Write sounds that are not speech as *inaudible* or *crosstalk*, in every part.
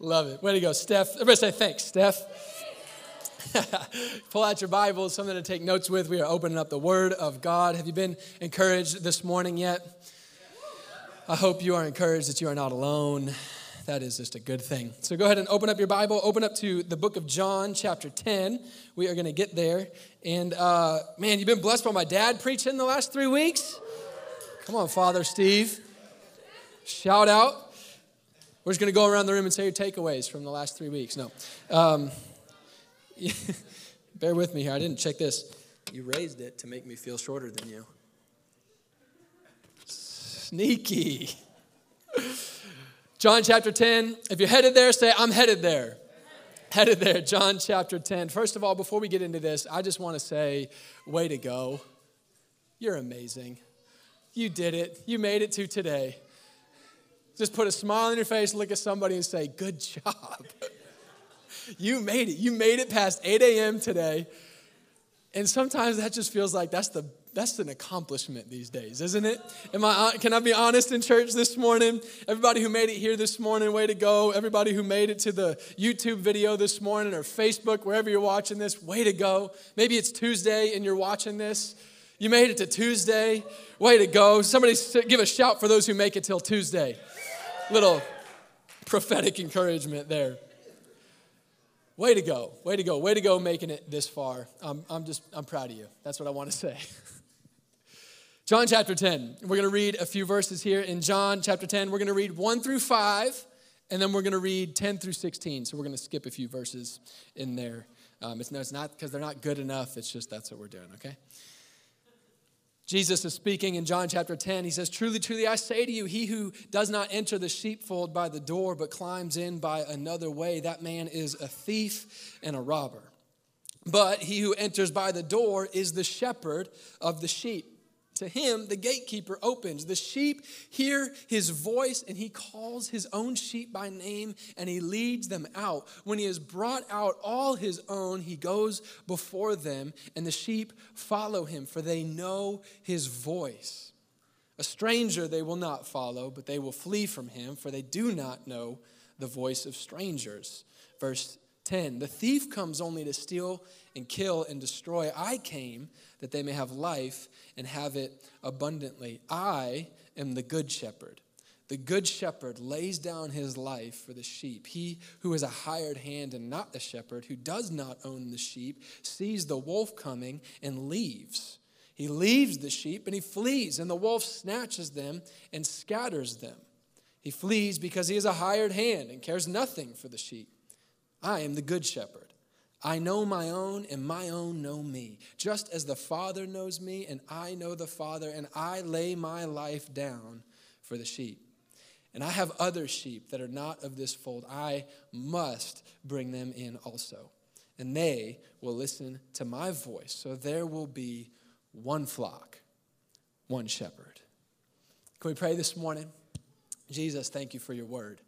Love it. Way to go, Steph. Everybody say thanks, Steph. *laughs* Pull out your Bibles, something to take notes with. We are opening up the Word of God. Have you been encouraged this morning yet? I hope you are encouraged that you are not alone. That is just a good thing. So go ahead and open up your Bible. Open up to the book of John, chapter 10. We are going to get there. And uh, man, you've been blessed by my dad preaching the last three weeks. Come on, Father Steve. Shout out. We're just going to go around the room and say your takeaways from the last three weeks. No. Um, *laughs* bear with me here. I didn't check this. You raised it to make me feel shorter than you. Sneaky. *laughs* John chapter 10. If you're headed there, say, I'm headed there. Headed there. John chapter 10. First of all, before we get into this, I just want to say, way to go. You're amazing. You did it. You made it to today. Just put a smile on your face, look at somebody, and say, Good job. *laughs* you made it. You made it past 8 a.m. today. And sometimes that just feels like that's the that's an accomplishment these days, isn't it? Am I, uh, can I be honest in church this morning? Everybody who made it here this morning, way to go. Everybody who made it to the YouTube video this morning or Facebook, wherever you're watching this, way to go. Maybe it's Tuesday and you're watching this. You made it to Tuesday, way to go. Somebody give a shout for those who make it till Tuesday. Little prophetic encouragement there. Way to go, way to go, way to go making it this far. I'm, I'm just, I'm proud of you. That's what I want to say. *laughs* John chapter 10. We're going to read a few verses here in John chapter 10. We're going to read 1 through 5, and then we're going to read 10 through 16. So we're going to skip a few verses in there. Um, it's, no, it's not because they're not good enough, it's just that's what we're doing, okay? Jesus is speaking in John chapter 10. He says, Truly, truly, I say to you, he who does not enter the sheepfold by the door, but climbs in by another way, that man is a thief and a robber. But he who enters by the door is the shepherd of the sheep. To him, the gatekeeper opens. The sheep hear his voice, and he calls his own sheep by name, and he leads them out. When he has brought out all his own, he goes before them, and the sheep follow him, for they know his voice. A stranger they will not follow, but they will flee from him, for they do not know the voice of strangers. Verse 10 The thief comes only to steal and kill and destroy. I came that they may have life and have it abundantly. I am the good shepherd. The good shepherd lays down his life for the sheep. He who is a hired hand and not the shepherd, who does not own the sheep, sees the wolf coming and leaves. He leaves the sheep and he flees, and the wolf snatches them and scatters them. He flees because he is a hired hand and cares nothing for the sheep. I am the good shepherd. I know my own, and my own know me, just as the Father knows me, and I know the Father, and I lay my life down for the sheep. And I have other sheep that are not of this fold. I must bring them in also. And they will listen to my voice. So there will be one flock, one shepherd. Can we pray this morning? Jesus, thank you for your word.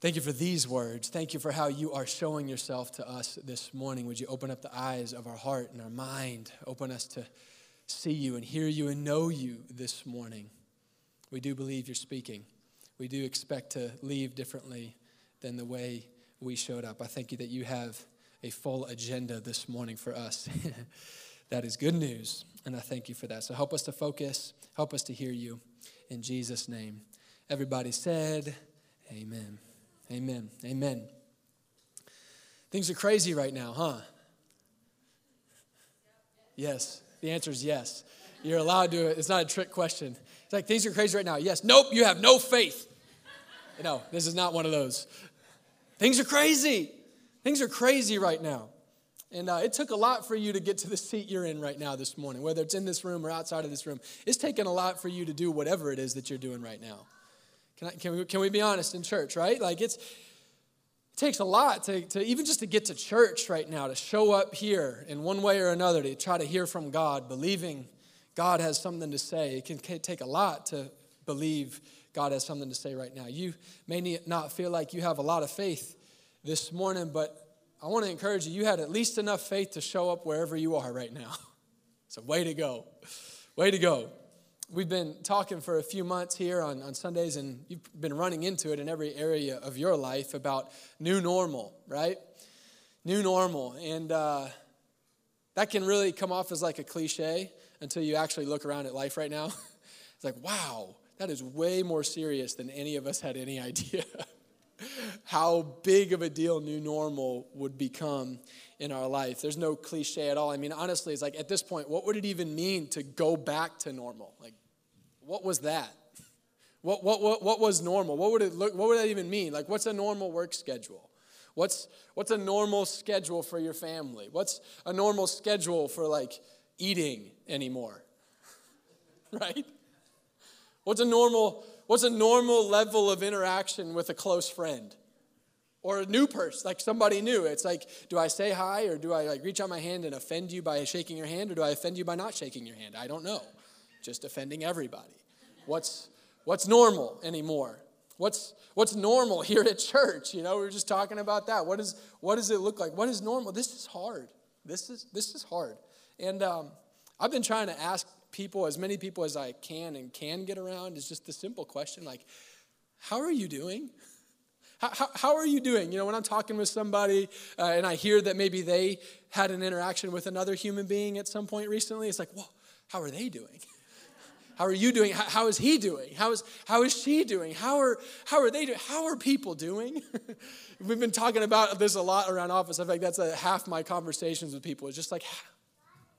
Thank you for these words. Thank you for how you are showing yourself to us this morning. Would you open up the eyes of our heart and our mind? Open us to see you and hear you and know you this morning. We do believe you're speaking. We do expect to leave differently than the way we showed up. I thank you that you have a full agenda this morning for us. *laughs* that is good news, and I thank you for that. So help us to focus, help us to hear you. In Jesus' name. Everybody said, Amen. Amen. Amen. Things are crazy right now, huh? Yes. The answer is yes. You're allowed to, it's not a trick question. It's like, things are crazy right now. Yes. Nope, you have no faith. No, this is not one of those. Things are crazy. Things are crazy right now. And uh, it took a lot for you to get to the seat you're in right now this morning, whether it's in this room or outside of this room. It's taken a lot for you to do whatever it is that you're doing right now. Can, I, can, we, can we be honest in church, right? Like it's, it takes a lot to, to even just to get to church right now, to show up here in one way or another, to try to hear from God, believing God has something to say. It can take a lot to believe God has something to say right now. You may not feel like you have a lot of faith this morning, but I want to encourage you, you had at least enough faith to show up wherever you are right now. *laughs* So, way to go. Way to go. We've been talking for a few months here on, on Sundays, and you've been running into it in every area of your life about new normal, right? New normal. And uh, that can really come off as like a cliche until you actually look around at life right now. *laughs* it's like, wow, that is way more serious than any of us had any *laughs* idea how big of a deal new normal would become in our life. There's no cliche at all. I mean, honestly, it's like at this point, what would it even mean to go back to normal? Like, what was that? What, what, what, what was normal? What would it look, what would that even mean? Like, what's a normal work schedule? What's, what's a normal schedule for your family? What's a normal schedule for like eating anymore? *laughs* right? What's a normal, what's a normal level of interaction with a close friend? Or a new person, like somebody new. It's like, do I say hi or do I like reach out my hand and offend you by shaking your hand or do I offend you by not shaking your hand? I don't know. Just offending everybody. What's what's normal anymore? What's what's normal here at church? You know, we are just talking about that. What is what does it look like? What is normal? This is hard. This is this is hard. And um, I've been trying to ask people, as many people as I can and can get around, is just the simple question like, how are you doing? *laughs* How, how, are you doing? You know, when I'm talking with somebody uh, and I hear that maybe they had an interaction with another human being at some point recently, it's like, well, how are they doing? How are you doing? How, how is he doing? How is, how is she doing? How are, how are they doing? How are people doing? *laughs* We've been talking about this a lot around office. I think that's a, half my conversations with people. It's just like,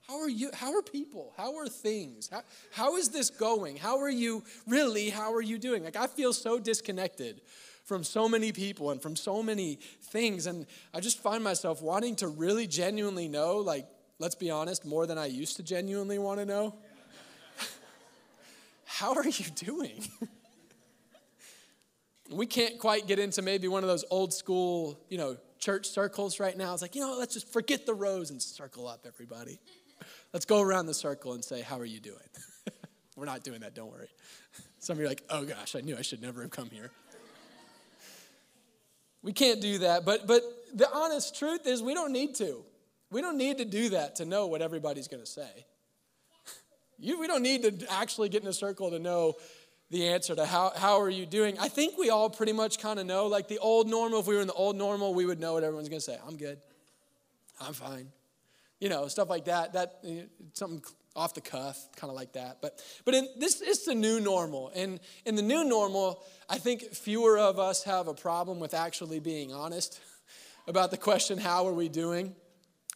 how are you? How are people? How are things? How, how is this going? How are you really? How are you doing? Like, I feel so disconnected from so many people and from so many things. And I just find myself wanting to really genuinely know, like, let's be honest, more than I used to genuinely want to know. *laughs* How are you doing? *laughs* we can't quite get into maybe one of those old school, you know, church circles right now. It's like, you know, let's just forget the rows and circle up, everybody. Let's go around the circle and say, How are you doing? *laughs* We're not doing that, don't worry. Some of you are like, Oh gosh, I knew I should never have come here. We can't do that. But, but the honest truth is, we don't need to. We don't need to do that to know what everybody's going to say. *laughs* You, we don't need to actually get in a circle to know the answer to how, how are you doing. I think we all pretty much kind of know. Like the old normal, if we were in the old normal, we would know what everyone's going to say. I'm good. I'm fine. You know, stuff like that. That eh, something off the cuff, kind of like that. But but in, this is the new normal, and in the new normal, I think fewer of us have a problem with actually being honest *laughs* about the question, "How are we doing?"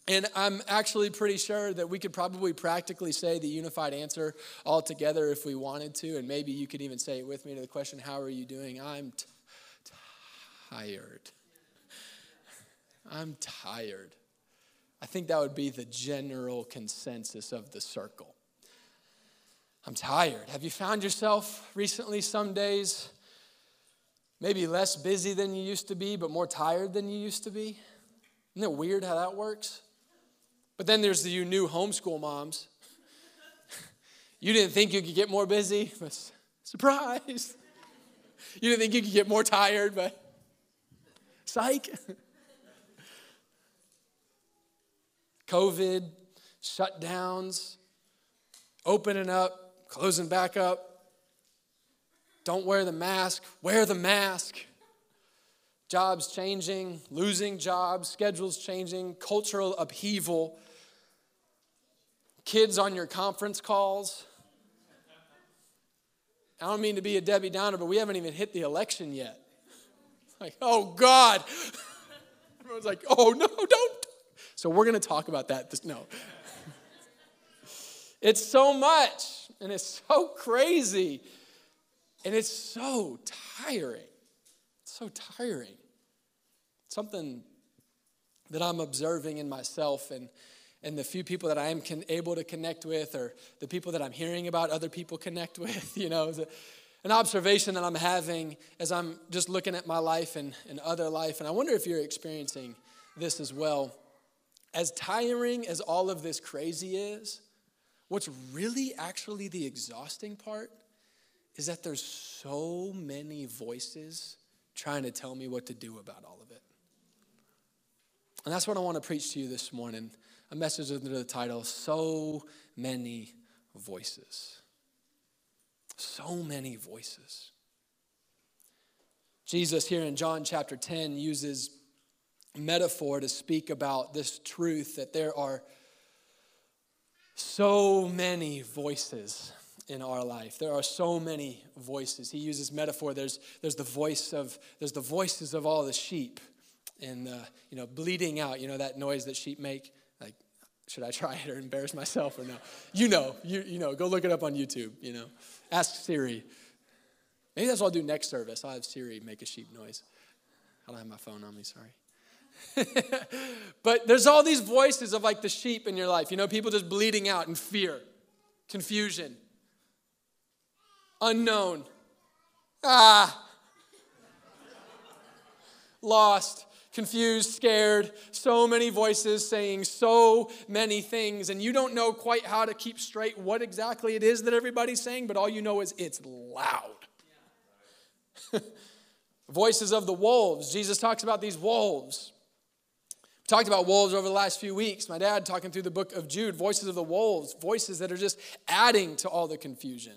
And I'm actually pretty sure that we could probably practically say the unified answer all together if we wanted to, and maybe you could even say it with me to the question, "How are you doing?" I'm t- tired. I'm tired. I think that would be the general consensus of the circle. I'm tired. Have you found yourself recently some days maybe less busy than you used to be, but more tired than you used to be? Isn't it weird how that works? But then there's the you new homeschool moms. *laughs* you didn't think you could get more busy, but *laughs* surprise. *laughs* You didn't think you could get more tired, but psych. COVID, shutdowns, opening up, closing back up. Don't wear the mask, wear the mask. Jobs changing, losing jobs, schedules changing, cultural upheaval, kids on your conference calls. I don't mean to be a Debbie Downer, but we haven't even hit the election yet. Like, oh God. *laughs* Everyone's like, oh no, don't so we're going to talk about that. This, no. *laughs* it's so much, and it's so crazy, and it's so tiring. It's so tiring. Something that I'm observing in myself and, and the few people that I am able to connect with, or the people that I'm hearing about other people connect *laughs* with, you know, an observation that I'm having as I'm just looking at my life and, and other life. And I wonder if you're experiencing this as well as tiring as all of this crazy is, what's really actually the exhausting part is that there's so many voices trying to tell me what to do about all of it. And that's what I want to preach to you this morning. A message under the title So Many Voices. So many voices. Jesus, here in John chapter 10, uses metaphor to speak about this truth that there are so many voices in our life. There are so many voices. He uses metaphor. There's, there's the voice of there's the voices of all the sheep, and uh, you know bleating out. You know that noise that sheep make. Like, should I try it or embarrass myself or no? You know, you you know. Go look it up on YouTube. You know, ask Siri. Maybe that's what I'll do next service. I'll have Siri make a sheep noise. I don't have my phone on me. Sorry. *laughs* but there's all these voices of like the sheep in your life. You know, people just bleating out in fear, confusion, unknown. Ah. Lost, confused, scared, so many voices saying so many things, and you don't know quite how to keep straight what exactly it is that everybody's saying, but all you know is it's loud. *laughs* voices of the wolves. Jesus talks about these wolves. We talked about wolves over the last few weeks. My dad talking through the book of Jude, voices of the wolves, voices that are just adding to all the confusion,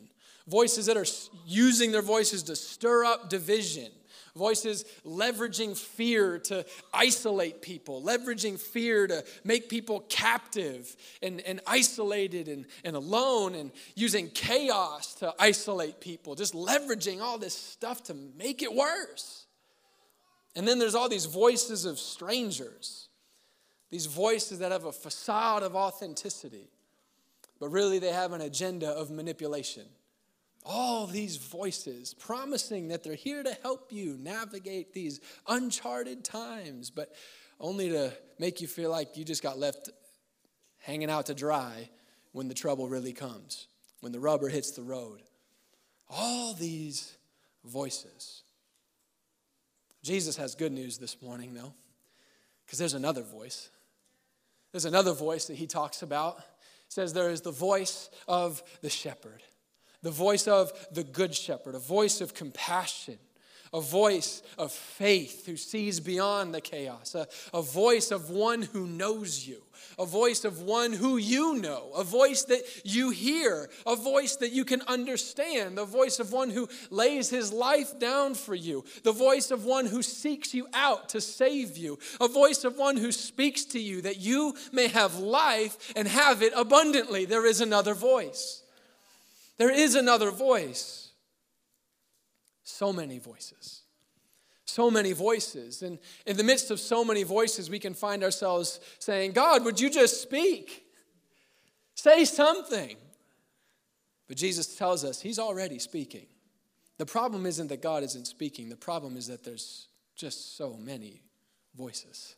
voices that are using their voices to stir up division, voices leveraging fear to isolate people, leveraging fear to make people captive and, and isolated and, and alone, and using chaos to isolate people, just leveraging all this stuff to make it worse. And then there's all these voices of strangers these voices that have a facade of authenticity, but really they have an agenda of manipulation. All these voices promising that they're here to help you navigate these uncharted times, but only to make you feel like you just got left hanging out to dry when the trouble really comes, when the rubber hits the road. All these voices. Jesus has good news this morning, though, because there's another voice. There's another voice that he talks about. It says there is the voice of the shepherd, the voice of the good shepherd, a voice of compassion, a voice of faith who sees beyond the chaos, a, a voice of one who knows you, a voice of one who you know, a voice that you hear, a voice that you can understand, the voice of one who lays his life down for you, the voice of one who seeks you out to save you, a voice of one who speaks to you that you may have life and have it abundantly. There is another voice. There is another voice. So many voices so many voices. And in the midst of so many voices, we can find ourselves saying, God, would you just speak? Say something. But Jesus tells us he's already speaking. The problem isn't that God isn't speaking, the problem is that there's just so many voices.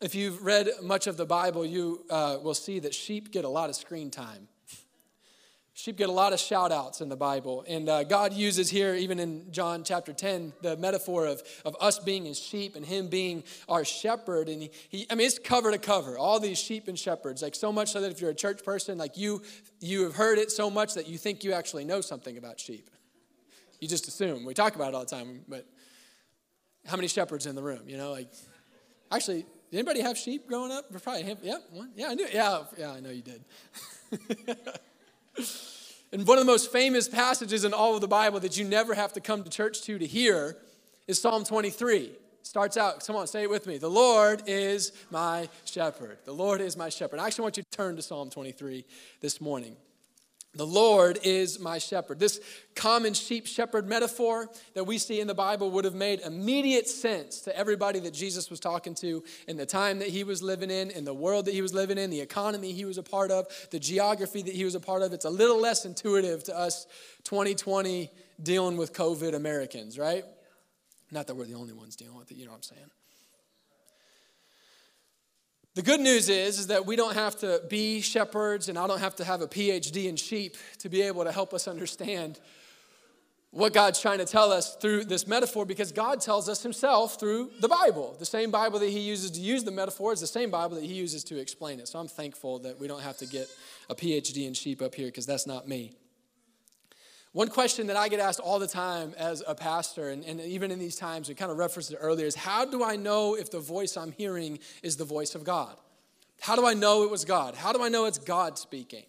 If you've read much of the Bible, you uh, will see that sheep get a lot of screen time. Sheep get a lot of shout outs in the Bible. And uh, God uses here, even in John chapter 10, the metaphor of, of us being his sheep and him being our shepherd. And he, he, I mean, it's cover to cover, all these sheep and shepherds. Like so much so that if you're a church person, like you, you have heard it so much that you think you actually know something about sheep. You just assume. We talk about it all the time, but how many shepherds in the room? You know, like, actually, did anybody have sheep growing up? Probably, yeah, one. Yeah, I knew. Yeah, yeah, I know you did. *laughs* *laughs* And one of the most famous passages in all of the Bible that you never have to come to church to to hear is Psalm 23. Starts out, come on, say it with me. The Lord is my shepherd. The Lord is my shepherd. I actually want you to turn to Psalm 23 this morning. The Lord is my shepherd. This common sheep shepherd metaphor that we see in the Bible would have made immediate sense to everybody that Jesus was talking to in the time that he was living in, in the world that he was living in, the economy he was a part of, the geography that he was a part of. It's a little less intuitive to us 2020 dealing with COVID Americans, right? Not that we're the only ones dealing with it, you know what I'm saying? The good news is, is that we don't have to be shepherds, and I don't have to have a PhD in sheep to be able to help us understand what God's trying to tell us through this metaphor because God tells us Himself through the Bible. The same Bible that He uses to use the metaphor is the same Bible that He uses to explain it. So I'm thankful that we don't have to get a PhD in sheep up here because that's not me. One question that I get asked all the time as a pastor, and, and even in these times, we kind of referenced it earlier, is how do I know if the voice I'm hearing is the voice of God? How do I know it was God? How do I know it's God speaking?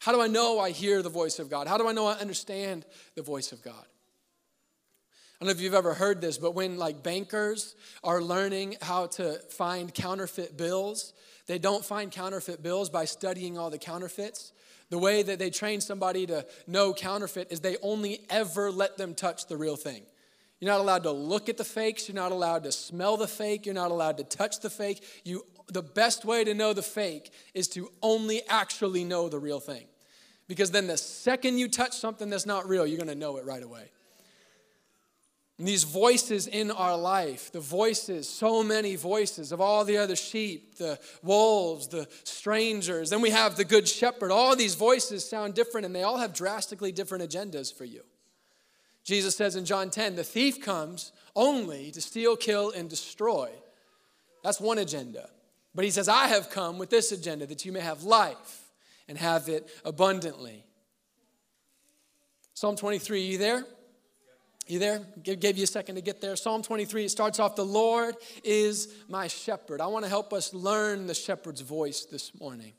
How do I know I hear the voice of God? How do I know I understand the voice of God? I don't know if you've ever heard this, but when like bankers are learning how to find counterfeit bills, they don't find counterfeit bills by studying all the counterfeits. The way that they train somebody to know counterfeit is they only ever let them touch the real thing. You're not allowed to look at the fakes, you're not allowed to smell the fake, you're not allowed to touch the fake. You the best way to know the fake is to only actually know the real thing. Because then the second you touch something that's not real, you're going to know it right away. And these voices in our life, the voices, so many voices of all the other sheep, the wolves, the strangers, then we have the good shepherd. All these voices sound different and they all have drastically different agendas for you. Jesus says in John 10, the thief comes only to steal, kill, and destroy. That's one agenda. But he says, I have come with this agenda that you may have life and have it abundantly. Psalm 23, you there? You there? Gave you a second to get there. Psalm 23, it starts off, The Lord is my shepherd. I want to help us learn the shepherd's voice this morning.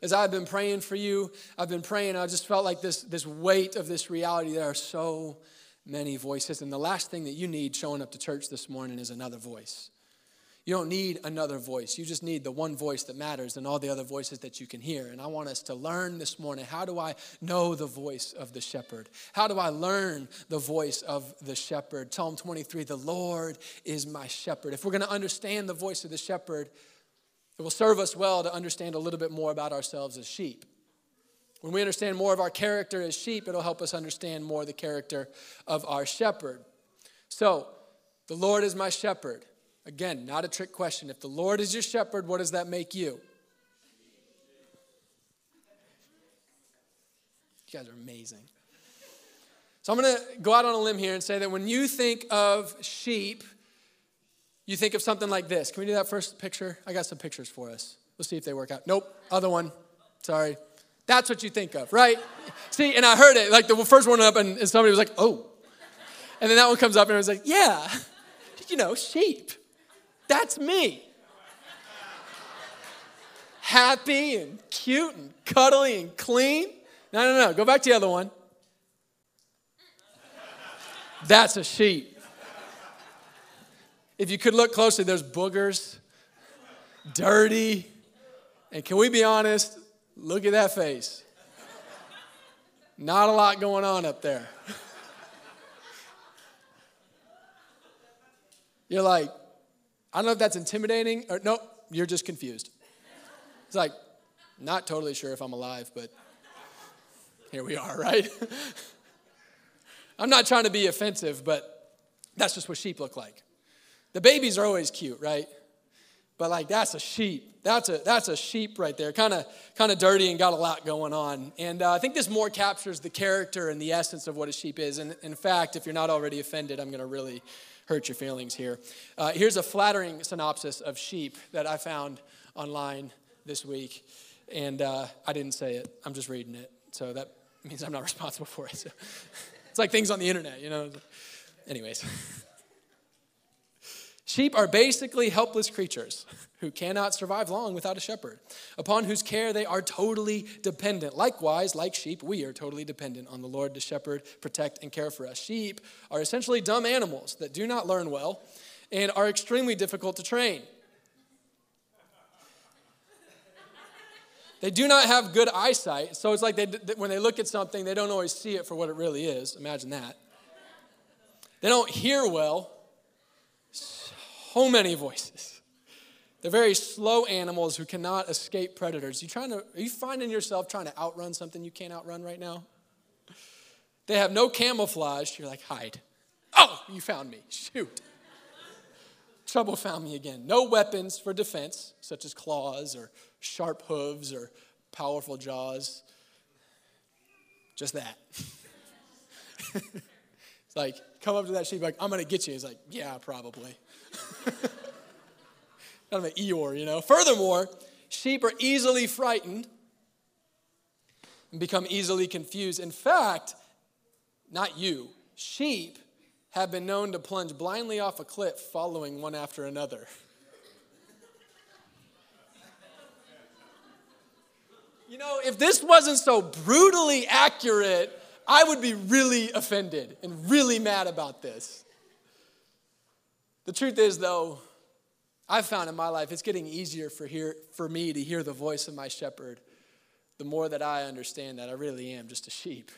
As I've been praying for you, I've been praying, I just felt like this, this weight of this reality. There are so many voices. And the last thing that you need showing up to church this morning is another voice. You don't need another voice. You just need the one voice that matters and all the other voices that you can hear. And I want us to learn this morning how do I know the voice of the shepherd? How do I learn the voice of the shepherd? Psalm 23 The Lord is my shepherd. If we're going to understand the voice of the shepherd, it will serve us well to understand a little bit more about ourselves as sheep. When we understand more of our character as sheep, it'll help us understand more the character of our shepherd. So, the Lord is my shepherd. Again, not a trick question. If the Lord is your shepherd, what does that make you? You guys are amazing. So I'm going to go out on a limb here and say that when you think of sheep, you think of something like this. Can we do that first picture? I got some pictures for us. We'll see if they work out. Nope, other one. Sorry. That's what you think of, right? see, and I heard it. Like the first one up, and somebody was like, oh. And then that one comes up, and I was like, yeah, *laughs* you know, sheep. That's me. Happy and cute and cuddly and clean. No, no, no. Go back to the other one. That's a sheep. If you could look closely, there's boogers, dirty. And can we be honest? Look at that face. Not a lot going on up there. You're like, I don't know if that's intimidating or no, you're just confused. It's like, not totally sure if I'm alive, but here we are, right? *laughs* I'm not trying to be offensive, but that's just what sheep look like. The babies are always cute, right? But like that's a sheep. That's a that's a sheep right there. Kind of kind of dirty and got a lot going on. And uh, I think this more captures the character and the essence of what a sheep is. And in fact, if you're not already offended, I'm going to really hurt your feelings here. Uh, here's a flattering synopsis of sheep that I found online this week. And uh, I didn't say it, I'm just reading it. So that means I'm not *laughs* responsible for it. So *laughs* it's like things on the internet, you know? Anyways. *laughs* Sheep are basically helpless creatures who cannot survive long without a shepherd, upon whose care they are totally dependent. Likewise, like sheep, we are totally dependent on the Lord to shepherd, protect, and care for us. Sheep are essentially dumb animals that do not learn well and are extremely difficult to train. They do not have good eyesight, so it's like they, when they look at something, they don't always see it for what it really is. Imagine that. They don't hear well. So many voices. They're very slow animals who cannot escape predators. You trying to, are you finding yourself trying to outrun something you can't outrun right now? They have no camouflage. You're like, hide. Oh, you found me. Shoot. Trouble found me again. No weapons for defense, such as claws or sharp hooves or powerful jaws. Just that. *laughs* it's like, come up to that sheep, like, I'm going to get you. He's like, yeah, probably. *laughs* kind of an Eeyore, you know. Furthermore, sheep are easily frightened and become easily confused. In fact, not you, sheep have been known to plunge blindly off a cliff following one after another. You know, if this wasn't so brutally accurate, I would be really offended and really mad about this. The truth is, though, I've found in my life it's getting easier for, hear, for me to hear the voice of my shepherd the more that I understand that I really am just a sheep.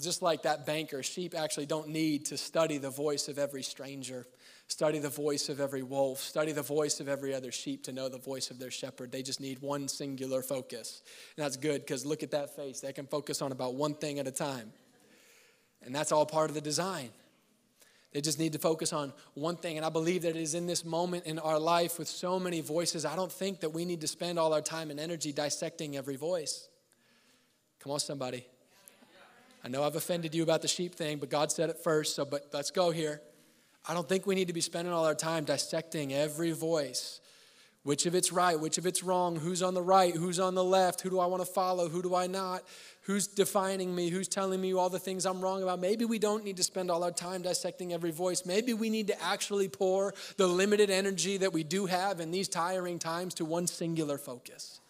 Just like that banker, sheep actually don't need to study the voice of every stranger, study the voice of every wolf, study the voice of every other sheep to know the voice of their shepherd. They just need one singular focus. And that's good because look at that face. They can focus on about one thing at a time. And that's all part of the design. They just need to focus on one thing. And I believe that it is in this moment in our life with so many voices, I don't think that we need to spend all our time and energy dissecting every voice. Come on, somebody. I know I've offended you about the sheep thing, but God said it first, so but let's go here. I don't think we need to be spending all our time dissecting every voice. Which of it's right, which of it's wrong, who's on the right, who's on the left, who do I want to follow, who do I not? Who's defining me, who's telling me all the things I'm wrong about. Maybe we don't need to spend all our time dissecting every voice. Maybe we need to actually pour the limited energy that we do have in these tiring times to one singular focus.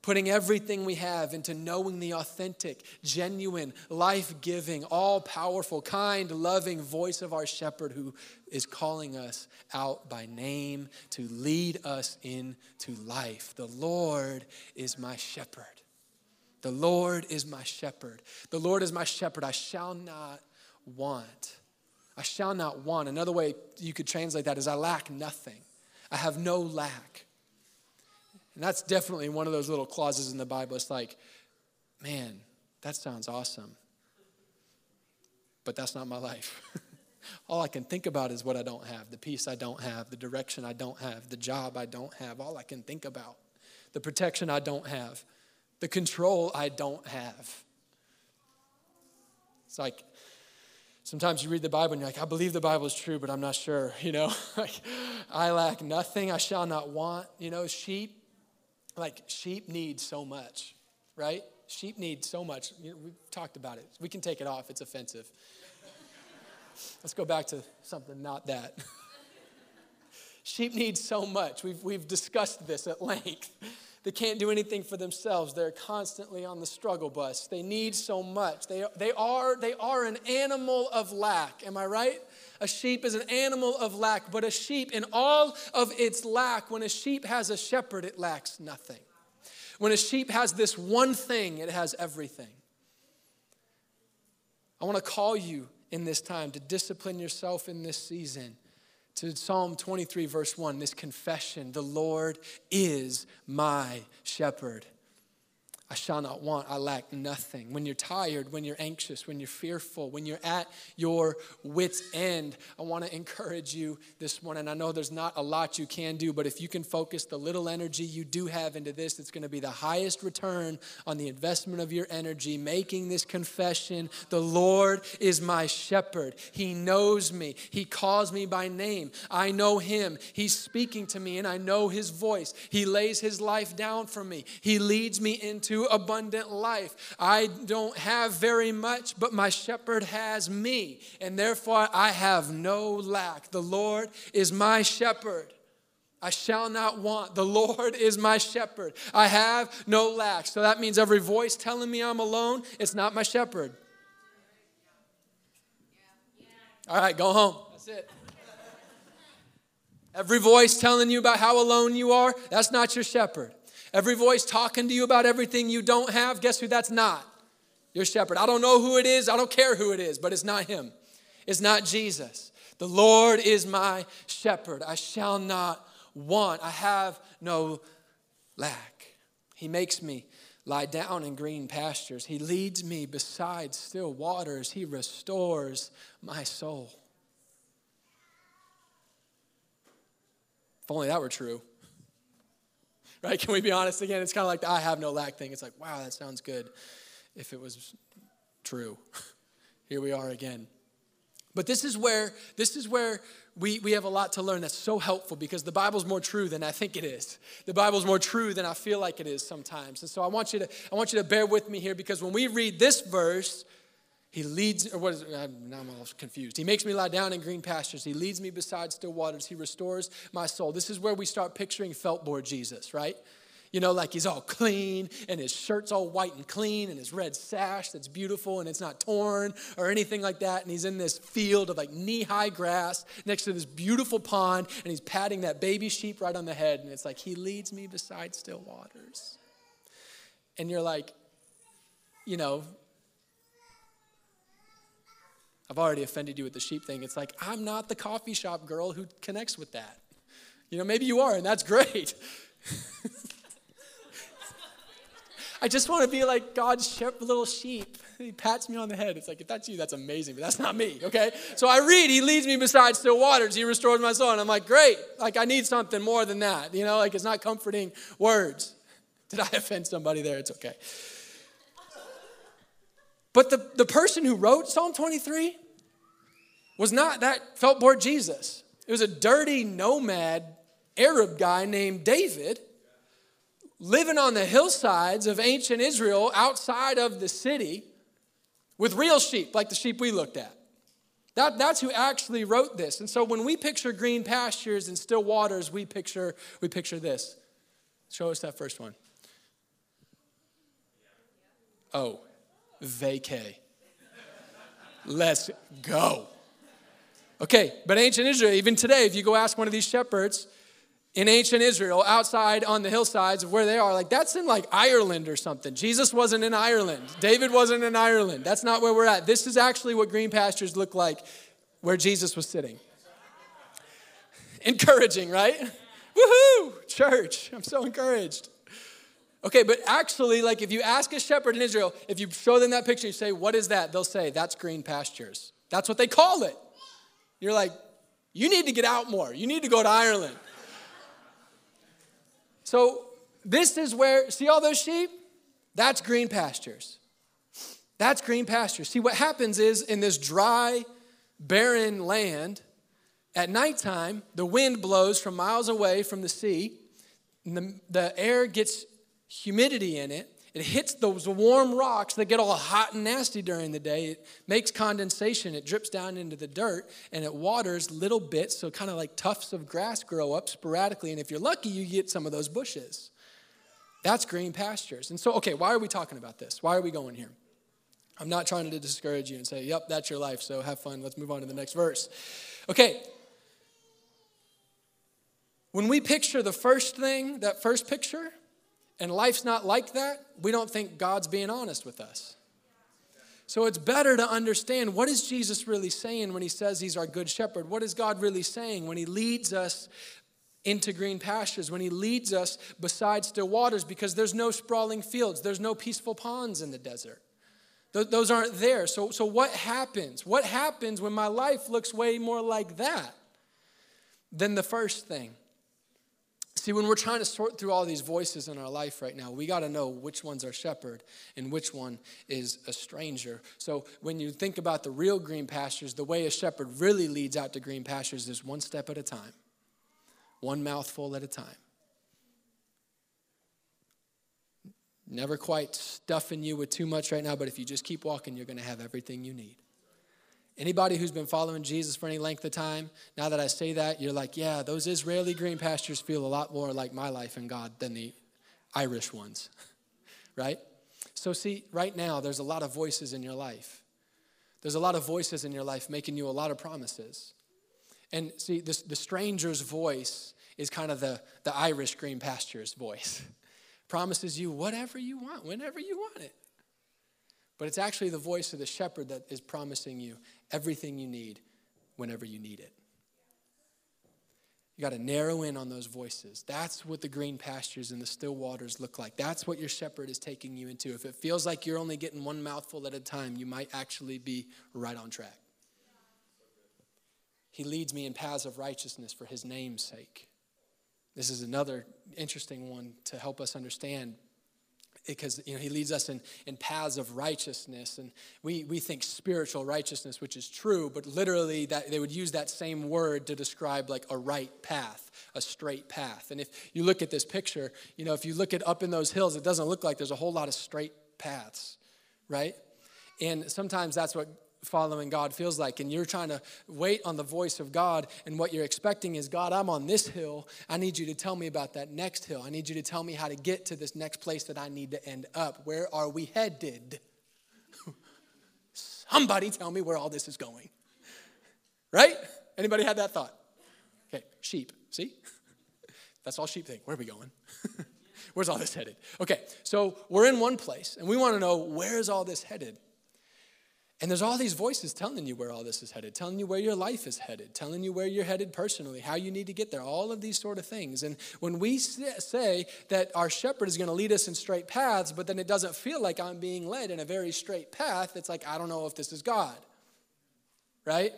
Putting everything we have into knowing the authentic, genuine, life giving, all powerful, kind, loving voice of our shepherd who is calling us out by name to lead us into life. The Lord is my shepherd. The Lord is my shepherd. The Lord is my shepherd. I shall not want. I shall not want. Another way you could translate that is I lack nothing. I have no lack. And that's definitely one of those little clauses in the Bible. It's like, man, that sounds awesome. But that's not my life. *laughs* All I can think about is what I don't have the peace I don't have, the direction I don't have, the job I don't have. All I can think about, the protection I don't have the control I don't have. It's like sometimes you read the Bible and you're like, I believe the Bible is true, but I'm not sure. *laughs* You know, *laughs* like I lack nothing, I shall not want. You know, sheep, like sheep need so much, right? Sheep need so much. You know, we've talked about it. We can take it off, it's offensive. *laughs* Let's go back to something not that. sheep need so much. We've, we've discussed this at length. They can't do anything for themselves. They're constantly on the struggle bus. They need so much. They, they, are, they are an animal of lack. Am I right? A sheep is an animal of lack, but a sheep, in all of its lack, when a sheep has a shepherd, it lacks nothing. When a sheep has this one thing, it has everything. I want to call you in this time to discipline yourself in this season to Psalm 23, verse 1, this confession the Lord is my shepherd. I shall not want, I lack nothing. When you're tired, when you're anxious, when you're fearful, when you're at your wits' end, I want to encourage you this morning. I know there's not a lot you can do, but if you can focus the little energy you do have into this, it's going to be the highest return on the investment of your energy, making this confession The Lord is my shepherd. He knows me, He calls me by name. I know Him. He's speaking to me, and I know His voice. He lays His life down for me, He leads me into abundant life. I don't have very much, but my shepherd has me, and therefore I have no lack. The Lord is my shepherd. I shall not want. The Lord *laughs* is my shepherd. I have no lack. So that means every voice telling me I'm alone, it's not my shepherd. All right, go home. That's it. Every voice telling you about how alone you are, that's not your shepherd. Every voice talking to you about everything you don't have, guess who that's not? Your shepherd. I don't know who it is, I don't care who it is, but it's not him. It's not Jesus. The Lord is my shepherd. I shall not want. I have no lack. He makes me lie down in green pastures. He leads me beside still waters. He restores my soul. If only that were true right? *laughs* Can we be honest again? It's kind of like the I have no lack thing. It's like, wow, that sounds good if it was true. *laughs* Here we are again. But this is where this is where we, we have a lot to learn that's so helpful because the Bible's more true than I think it is. The Bible's more true than I feel like it is sometimes. And so I want you to I want you to bear with me here because when we read this verse, he leads, or what is it? Now I'm all confused. He makes me lie down in green pastures. He leads me beside still waters. He restores my soul. This is where we start picturing felt board Jesus, right? You know, like he's all clean and his shirt's all white and clean and his red sash that's beautiful and it's not torn or anything like that. And he's in this field of like knee high grass next to this beautiful pond and he's patting that baby sheep right on the head. And it's like, He leads me beside still waters. And you're like, you know, I've already offended you with the sheep thing. It's like, I'm not the coffee shop girl who connects with that. You know, maybe you are, and that's great. *laughs* I just want to be like God's little sheep. He pats me on the head. It's like, if that's you, that's amazing, but that's not me, okay? So I read, He leads me beside still waters. He restores my soul. And I'm like, great. Like, I need something more than that. You know, like, it's not comforting words. Did I offend somebody there? It's okay. But the, the person who wrote Psalm 23 was not that felt board Jesus. It was a dirty nomad Arab guy named David living on the hillsides of ancient Israel outside of the city with real sheep, like the sheep we looked at. That, that's who actually wrote this. And so when we picture green pastures and still waters, we picture, we picture this. Show us that first one. Oh, vacay. Let's go. Okay, but ancient Israel, even today, if you go ask one of these shepherds in ancient Israel, outside on the hillsides of where they are, like that's in like Ireland or something. Jesus wasn't in Ireland. David wasn't in Ireland. That's not where we're at. This is actually what green pastures look like where Jesus was sitting. Encouraging, right? Woohoo! Church, I'm so encouraged. Okay, but actually, like if you ask a shepherd in Israel, if you show them that picture, you say, What is that? They'll say, That's green pastures. That's what they call it. You're like, You need to get out more. You need to go to Ireland. so, this is where, see all those sheep? That's green pastures. That's green pastures. See, what happens is in this dry, barren land, at nighttime, the wind blows from miles away from the sea, and the, the air gets humidity in it. It hits those warm rocks that get all hot and nasty during the day. It makes condensation. It drips down into the dirt and it waters little bits, so kind of like tufts of grass grow up sporadically. And if you're lucky, you get some of those bushes. That's green pastures. And so, okay, why are we talking about this? Why are we going here? I'm not trying to discourage you and say, yep, that's your life, so have fun. Let's move on to the next verse. Okay. When we picture the first thing, that first picture, and life's not like that, we don't think God's being honest with us. So it's better to understand what is Jesus really saying when he says he's our good shepherd? What is God really saying when he leads us into green pastures, when he leads us beside still waters because there's no sprawling fields, there's no peaceful ponds in the desert. Those aren't there. So, so what happens? What happens when my life looks way more like that than the first thing? See, when we're trying to sort through all these voices in our life right now, we got to know which one's our shepherd and which one is a stranger. So, when you think about the real green pastures, the way a shepherd really leads out to green pastures is one step at a time, one mouthful at a time. Never quite stuffing you with too much right now, but if you just keep walking, you're going to have everything you need. Anybody who's been following Jesus for any length of time, now that I say that, you're like, yeah, those Israeli green pastures feel a lot more like my life in God than the Irish ones, *laughs* right? So, see, right now, there's a lot of voices in your life. There's a lot of voices in your life making you a lot of promises. And see, this, the stranger's voice is kind of the, the Irish green pastures voice. *laughs* Promises you whatever you want, whenever you want it. But it's actually the voice of the shepherd that is promising you everything you need whenever you need it. You got to narrow in on those voices. That's what the green pastures and the still waters look like. That's what your shepherd is taking you into. If it feels like you're only getting one mouthful at a time, you might actually be right on track. He leads me in paths of righteousness for his name's sake. This is another interesting one to help us understand because you know, he leads us in, in paths of righteousness. And we, we think spiritual righteousness which is true but literally that they would use that same word to describe like a right path a straight path. And if you look at this picture you know if you look at up in those hills it doesn't look like there's a whole lot of straight paths right? And sometimes that's what following God feels like, and you're trying to wait on the voice of God, and what you're expecting is, God, I'm on this hill. I need you to tell me about that next hill. I need you to tell me how to get to this next place that I need to end up. Where are we headed? *laughs* Somebody tell me where all this is going. Right? Anybody had that thought? Okay, sheep. See? *laughs* That's all sheep think. Where are we going? *laughs* Where's all this headed? Okay, so we're in one place and we want to know where's all this headed? And there's all these voices telling you where all this is headed, telling you where your life is headed, telling you where you're headed personally, how you need to get there, all of these sort of things. And when we say that our shepherd is going to lead us in straight paths, but then it doesn't feel like I'm being led in a very straight path, it's like, I don't know if this is God. Right?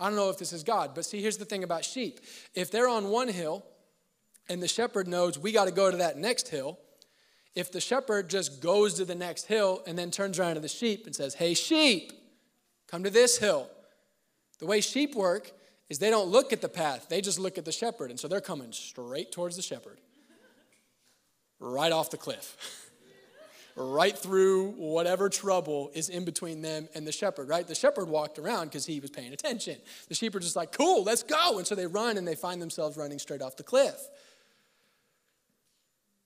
I don't know if this is God. But see, here's the thing about sheep if they're on one hill and the shepherd knows we got to go to that next hill, if the shepherd just goes to the next hill and then turns around to the sheep and says, Hey, sheep, come to this hill. The way sheep work is they don't look at the path, they just look at the shepherd. And so they're coming straight towards the shepherd, right off the cliff. *laughs* right through whatever trouble is in between them and the shepherd, right? The shepherd walked around because he was paying attention. The sheep are just like, cool, let's go. And so they run and they find themselves running straight off the cliff.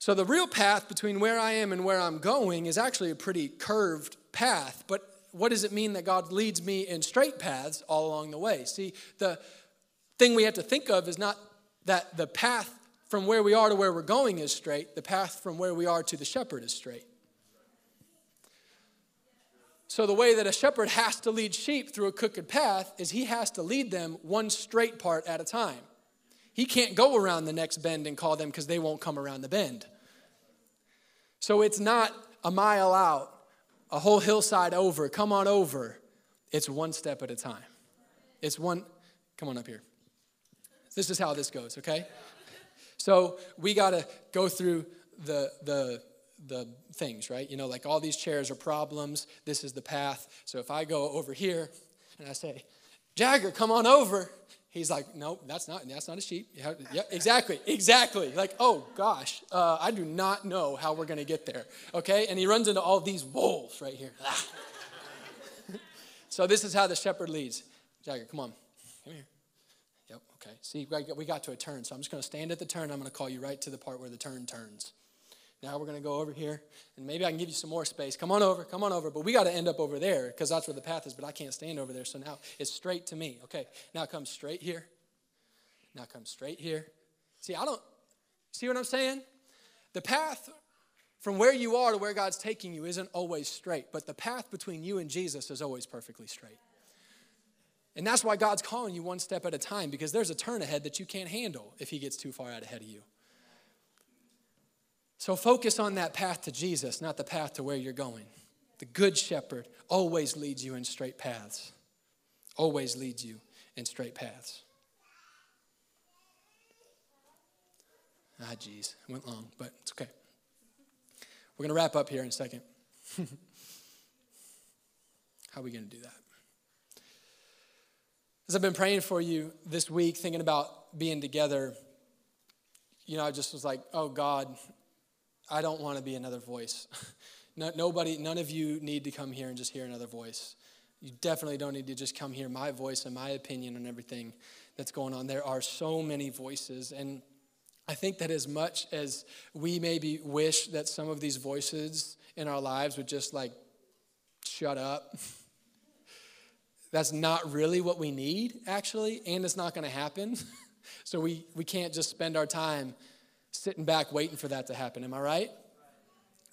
So the real path between where I am and where I'm going is actually a pretty curved path. But what does it mean that God leads me in straight paths all along the way? See, the thing we have to think of is not that the path from where we are to where we're going is straight, the path from where we are to the shepherd is straight. So, the way that a shepherd has to lead sheep through a crooked path is he has to lead them one straight part at a time. He can't go around the next bend and call them because they won't come around the bend. So it's not a mile out, a whole hillside over, come on over. It's one step at a time. It's one, come on up here. This is how this goes, okay? So we got to go through the, the, the things, right? You know, like all these chairs are problems. This is the path. So if I go over here and I say, Jagger, come on over, He's like, no, that's not, that's not a sheep. Yeah, exactly, exactly. Like, oh gosh, uh, I do not know how we're going to get there. Okay, and he runs into all these wolves right here. *laughs* so this is how the shepherd leads. Jagger, come on, come here. Yep. Okay. See, we got to a turn, so I'm just going to stand at the turn. I'm going to call you right to the part where the turn turns. Now we're going to go over here, and maybe I can give you some more space. Come on over, come on over. But we got to end up over there because that's where the path is, but I can't stand over there. So now it's straight to me. Okay, now come straight here. Now come straight here. See, I don't, see what I'm saying? The path from where you are to where God's taking you isn't always straight, but the path between you and Jesus is always perfectly straight. And that's why God's calling you one step at a time because there's a turn ahead that you can't handle if He gets too far out ahead of you. So focus on that path to Jesus, not the path to where you're going. The good shepherd always leads you in straight paths. Always leads you in straight paths. Ah, geez, went long, but it's okay. We're going to wrap up here in a second. *laughs* How are we going to do that? As I've been praying for you this week, thinking about being together, you know, I just was like, oh, God, I don't want to be another voice. *laughs* no, nobody, none of you need to come here and just hear another voice. You definitely don't need to just come hear my voice and my opinion on everything that's going on. There are so many voices. And I think that as much as we maybe wish that some of these voices in our lives would just like shut up, *laughs* that's not really what we need, actually, and it's not going to happen. *laughs* so we, we can't just spend our time sitting back waiting for that to happen. Am I right?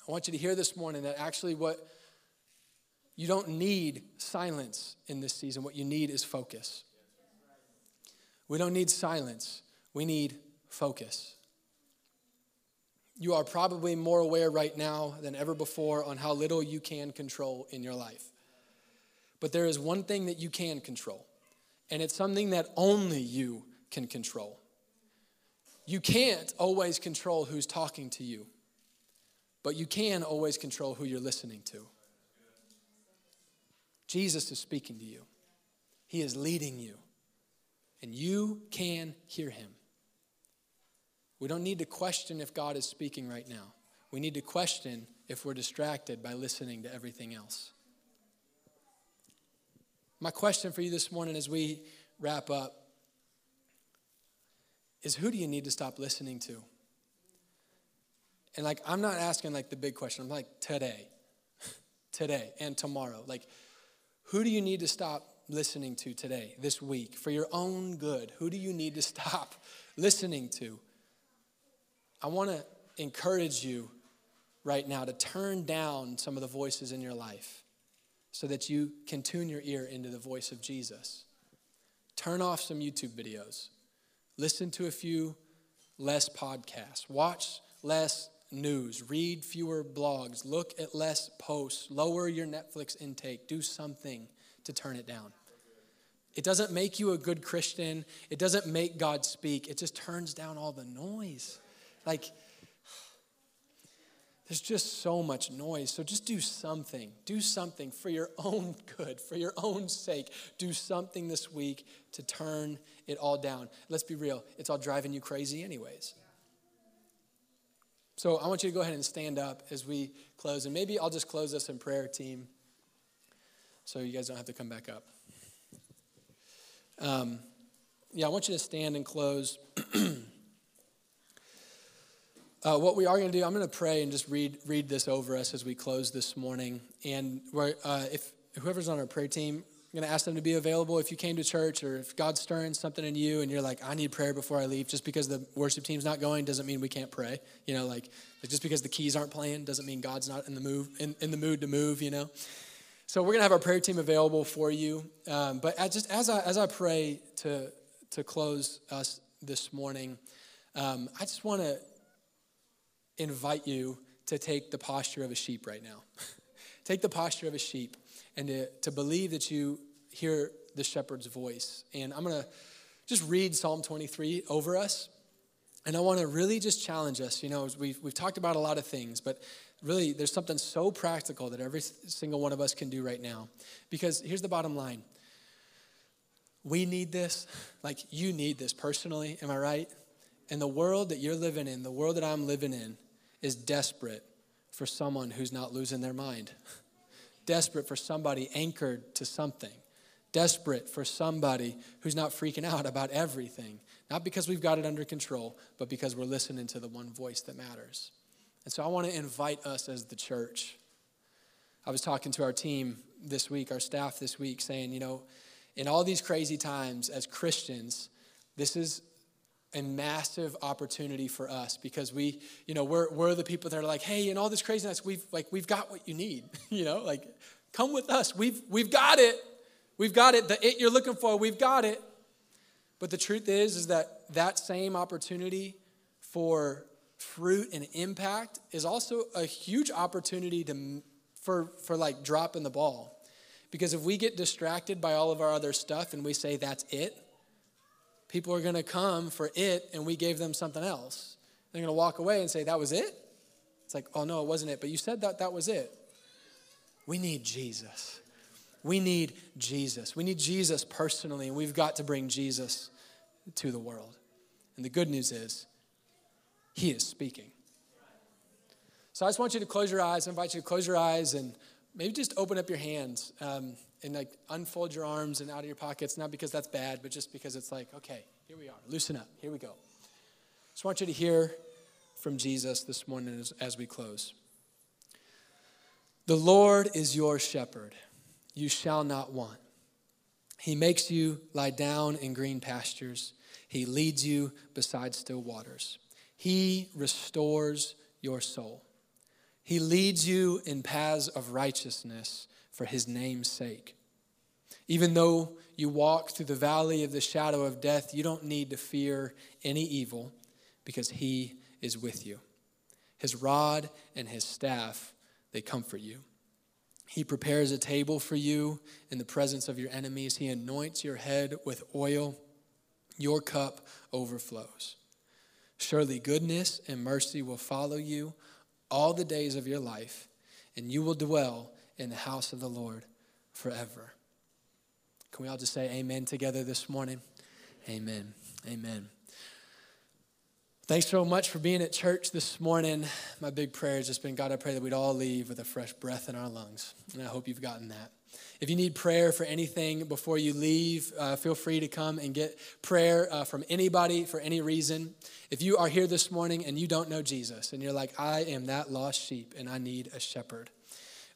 I want you to hear this morning that actually what you don't need silence in this season. What you need is focus. We don't need silence. We need focus. You are probably more aware right now than ever before on how little you can control in your life. But there is one thing that you can control, and it's something that only you can control. You can't always control who's talking to you, but you can always control who you're listening to. Jesus is speaking to you, He is leading you, and you can hear Him. We don't need to question if God is speaking right now. We need to question if we're distracted by listening to everything else. My question for you this morning as we wrap up is who do you need to stop listening to? And like, I'm not asking like the big question. I'm like, today, *laughs* today, and tomorrow. Like, who do you need to stop listening to today, this week, for your own good? Who do you need to *laughs* stop listening to? I want to encourage you right now to turn down some of the voices in your life so that you can tune your ear into the voice of Jesus. Turn off some YouTube videos. Listen to a few less podcasts. Watch less news. Read fewer blogs. Look at less posts. Lower your Netflix intake. Do something to turn it down. It doesn't make you a good Christian. It doesn't make God speak. It just turns down all the noise. Like, there's just so much noise. So just do something. Do something for your *laughs* own good, for your own sake. Do something this week to turn it all down. Let's be real, it's all driving you crazy, anyways. So I want you to go ahead and stand up as we close. And maybe I'll just close us in prayer, team, so you guys don't have to come back up. Um, yeah, I want you to stand and close. *clears throat* Uh, what we are going to do, I'm going to pray and just read read this over us as we close this morning. And uh, if whoever's on our prayer team, I'm going to ask them to be available. If you came to church or if God's stirring something in you and you're like, I need prayer before I leave, just because the worship team's not going doesn't mean we can't pray. You know, like just because the keys aren't playing doesn't mean God's not in the move in, in the mood to move. You know. So we're going to have our prayer team available for you. Um, but just as I as I pray to to close us this morning, um, I just want to invite you to take the posture of a sheep right now. *laughs* take the posture of a sheep and to, to believe that you hear the shepherd's voice. And I'm going to just read Psalm 23 over us. And I want to really just challenge us. You know, we've, we've talked about a lot of things, but really there's something so practical that every single one of us can do right now. Because here's the bottom line we need this. *laughs* Like, you need this personally. Am I right? And the world that you're living in, the world that I'm living in, is desperate for someone who's not losing their mind, desperate for somebody anchored to something, desperate for somebody who's not freaking out about everything, not because we've got it under control, but because we're listening to the one voice that matters. And so I want to invite us as the church. I was talking to our team this week, our staff this week, saying, you know, in all these crazy times as Christians, this is a massive opportunity for us because we, you know, we're, we're the people that are like, hey, in all this craziness, we've like we've got what you need. *laughs* you know, like come with us. We've we've got it. We've got it. The it you're looking for, we've got it. But the truth is, is that that same opportunity for fruit and impact is also a huge opportunity to for for like dropping the ball. Because if we get distracted by all of our other stuff and we say that's it, people are going to come for it and we gave them something else. They're going to walk away and say, That was it? It's like, Oh, no, it wasn't it. But you said that that was it. We need Jesus. We need Jesus. We need Jesus personally, and we've got to bring Jesus to the world. And the good news is, He is speaking. So I just want you to close your eyes. I invite you to close your eyes and maybe just open up your hands. Um, and like unfold your arms and out of your pockets, not because that's bad, but just because it's like, okay, here we are. Loosen up. Here we go. Just want you to hear from Jesus this morning as, as we close. The Lord is your shepherd. You shall not want. He makes you lie down in green pastures. He leads you beside still waters. He restores your soul. He leads you in paths of righteousness for his name's sake. Even though you walk through the valley of the shadow of death, you don't need to fear any evil because he is with you. His rod and his staff, they comfort you. He prepares a table for you in the presence of your enemies. He anoints your head with oil. Your cup overflows. Surely goodness and mercy will follow you all the days of your life, and you will dwell in the house of the Lord forever. Can we all just say amen together this morning? Amen. Amen. Thanks so much for being at church this morning. My big prayer has just been God, I pray that we'd all leave with a fresh breath in our lungs. And I hope you've gotten that. If you need prayer for anything before you leave, uh, feel free to come and get prayer uh, from anybody for any reason. If you are here this morning and you don't know Jesus and you're like, I am that lost sheep and I need a shepherd,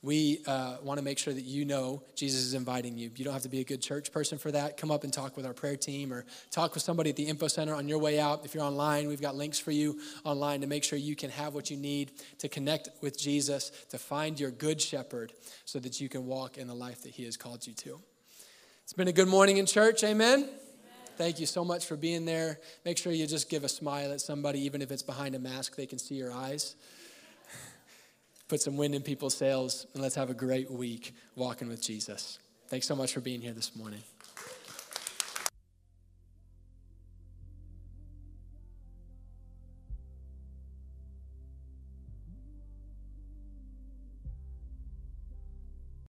we uh, want to make sure that you know Jesus is inviting you. You don't have to be a good church person for that. Come up and talk with our prayer team or talk with somebody at the info center on your way out. If you're online, we've got links for you online to make sure you can have what you need to connect with Jesus, to find your good shepherd so that you can walk in the life that he has called you to. It's been a good morning in church. Amen. Thank you so much for being there. Make sure you just give a smile at somebody, even if it's behind a mask, they can see your eyes put some wind in people's sails, and let's have a great week walking with Jesus. Thanks so much for being here this morning.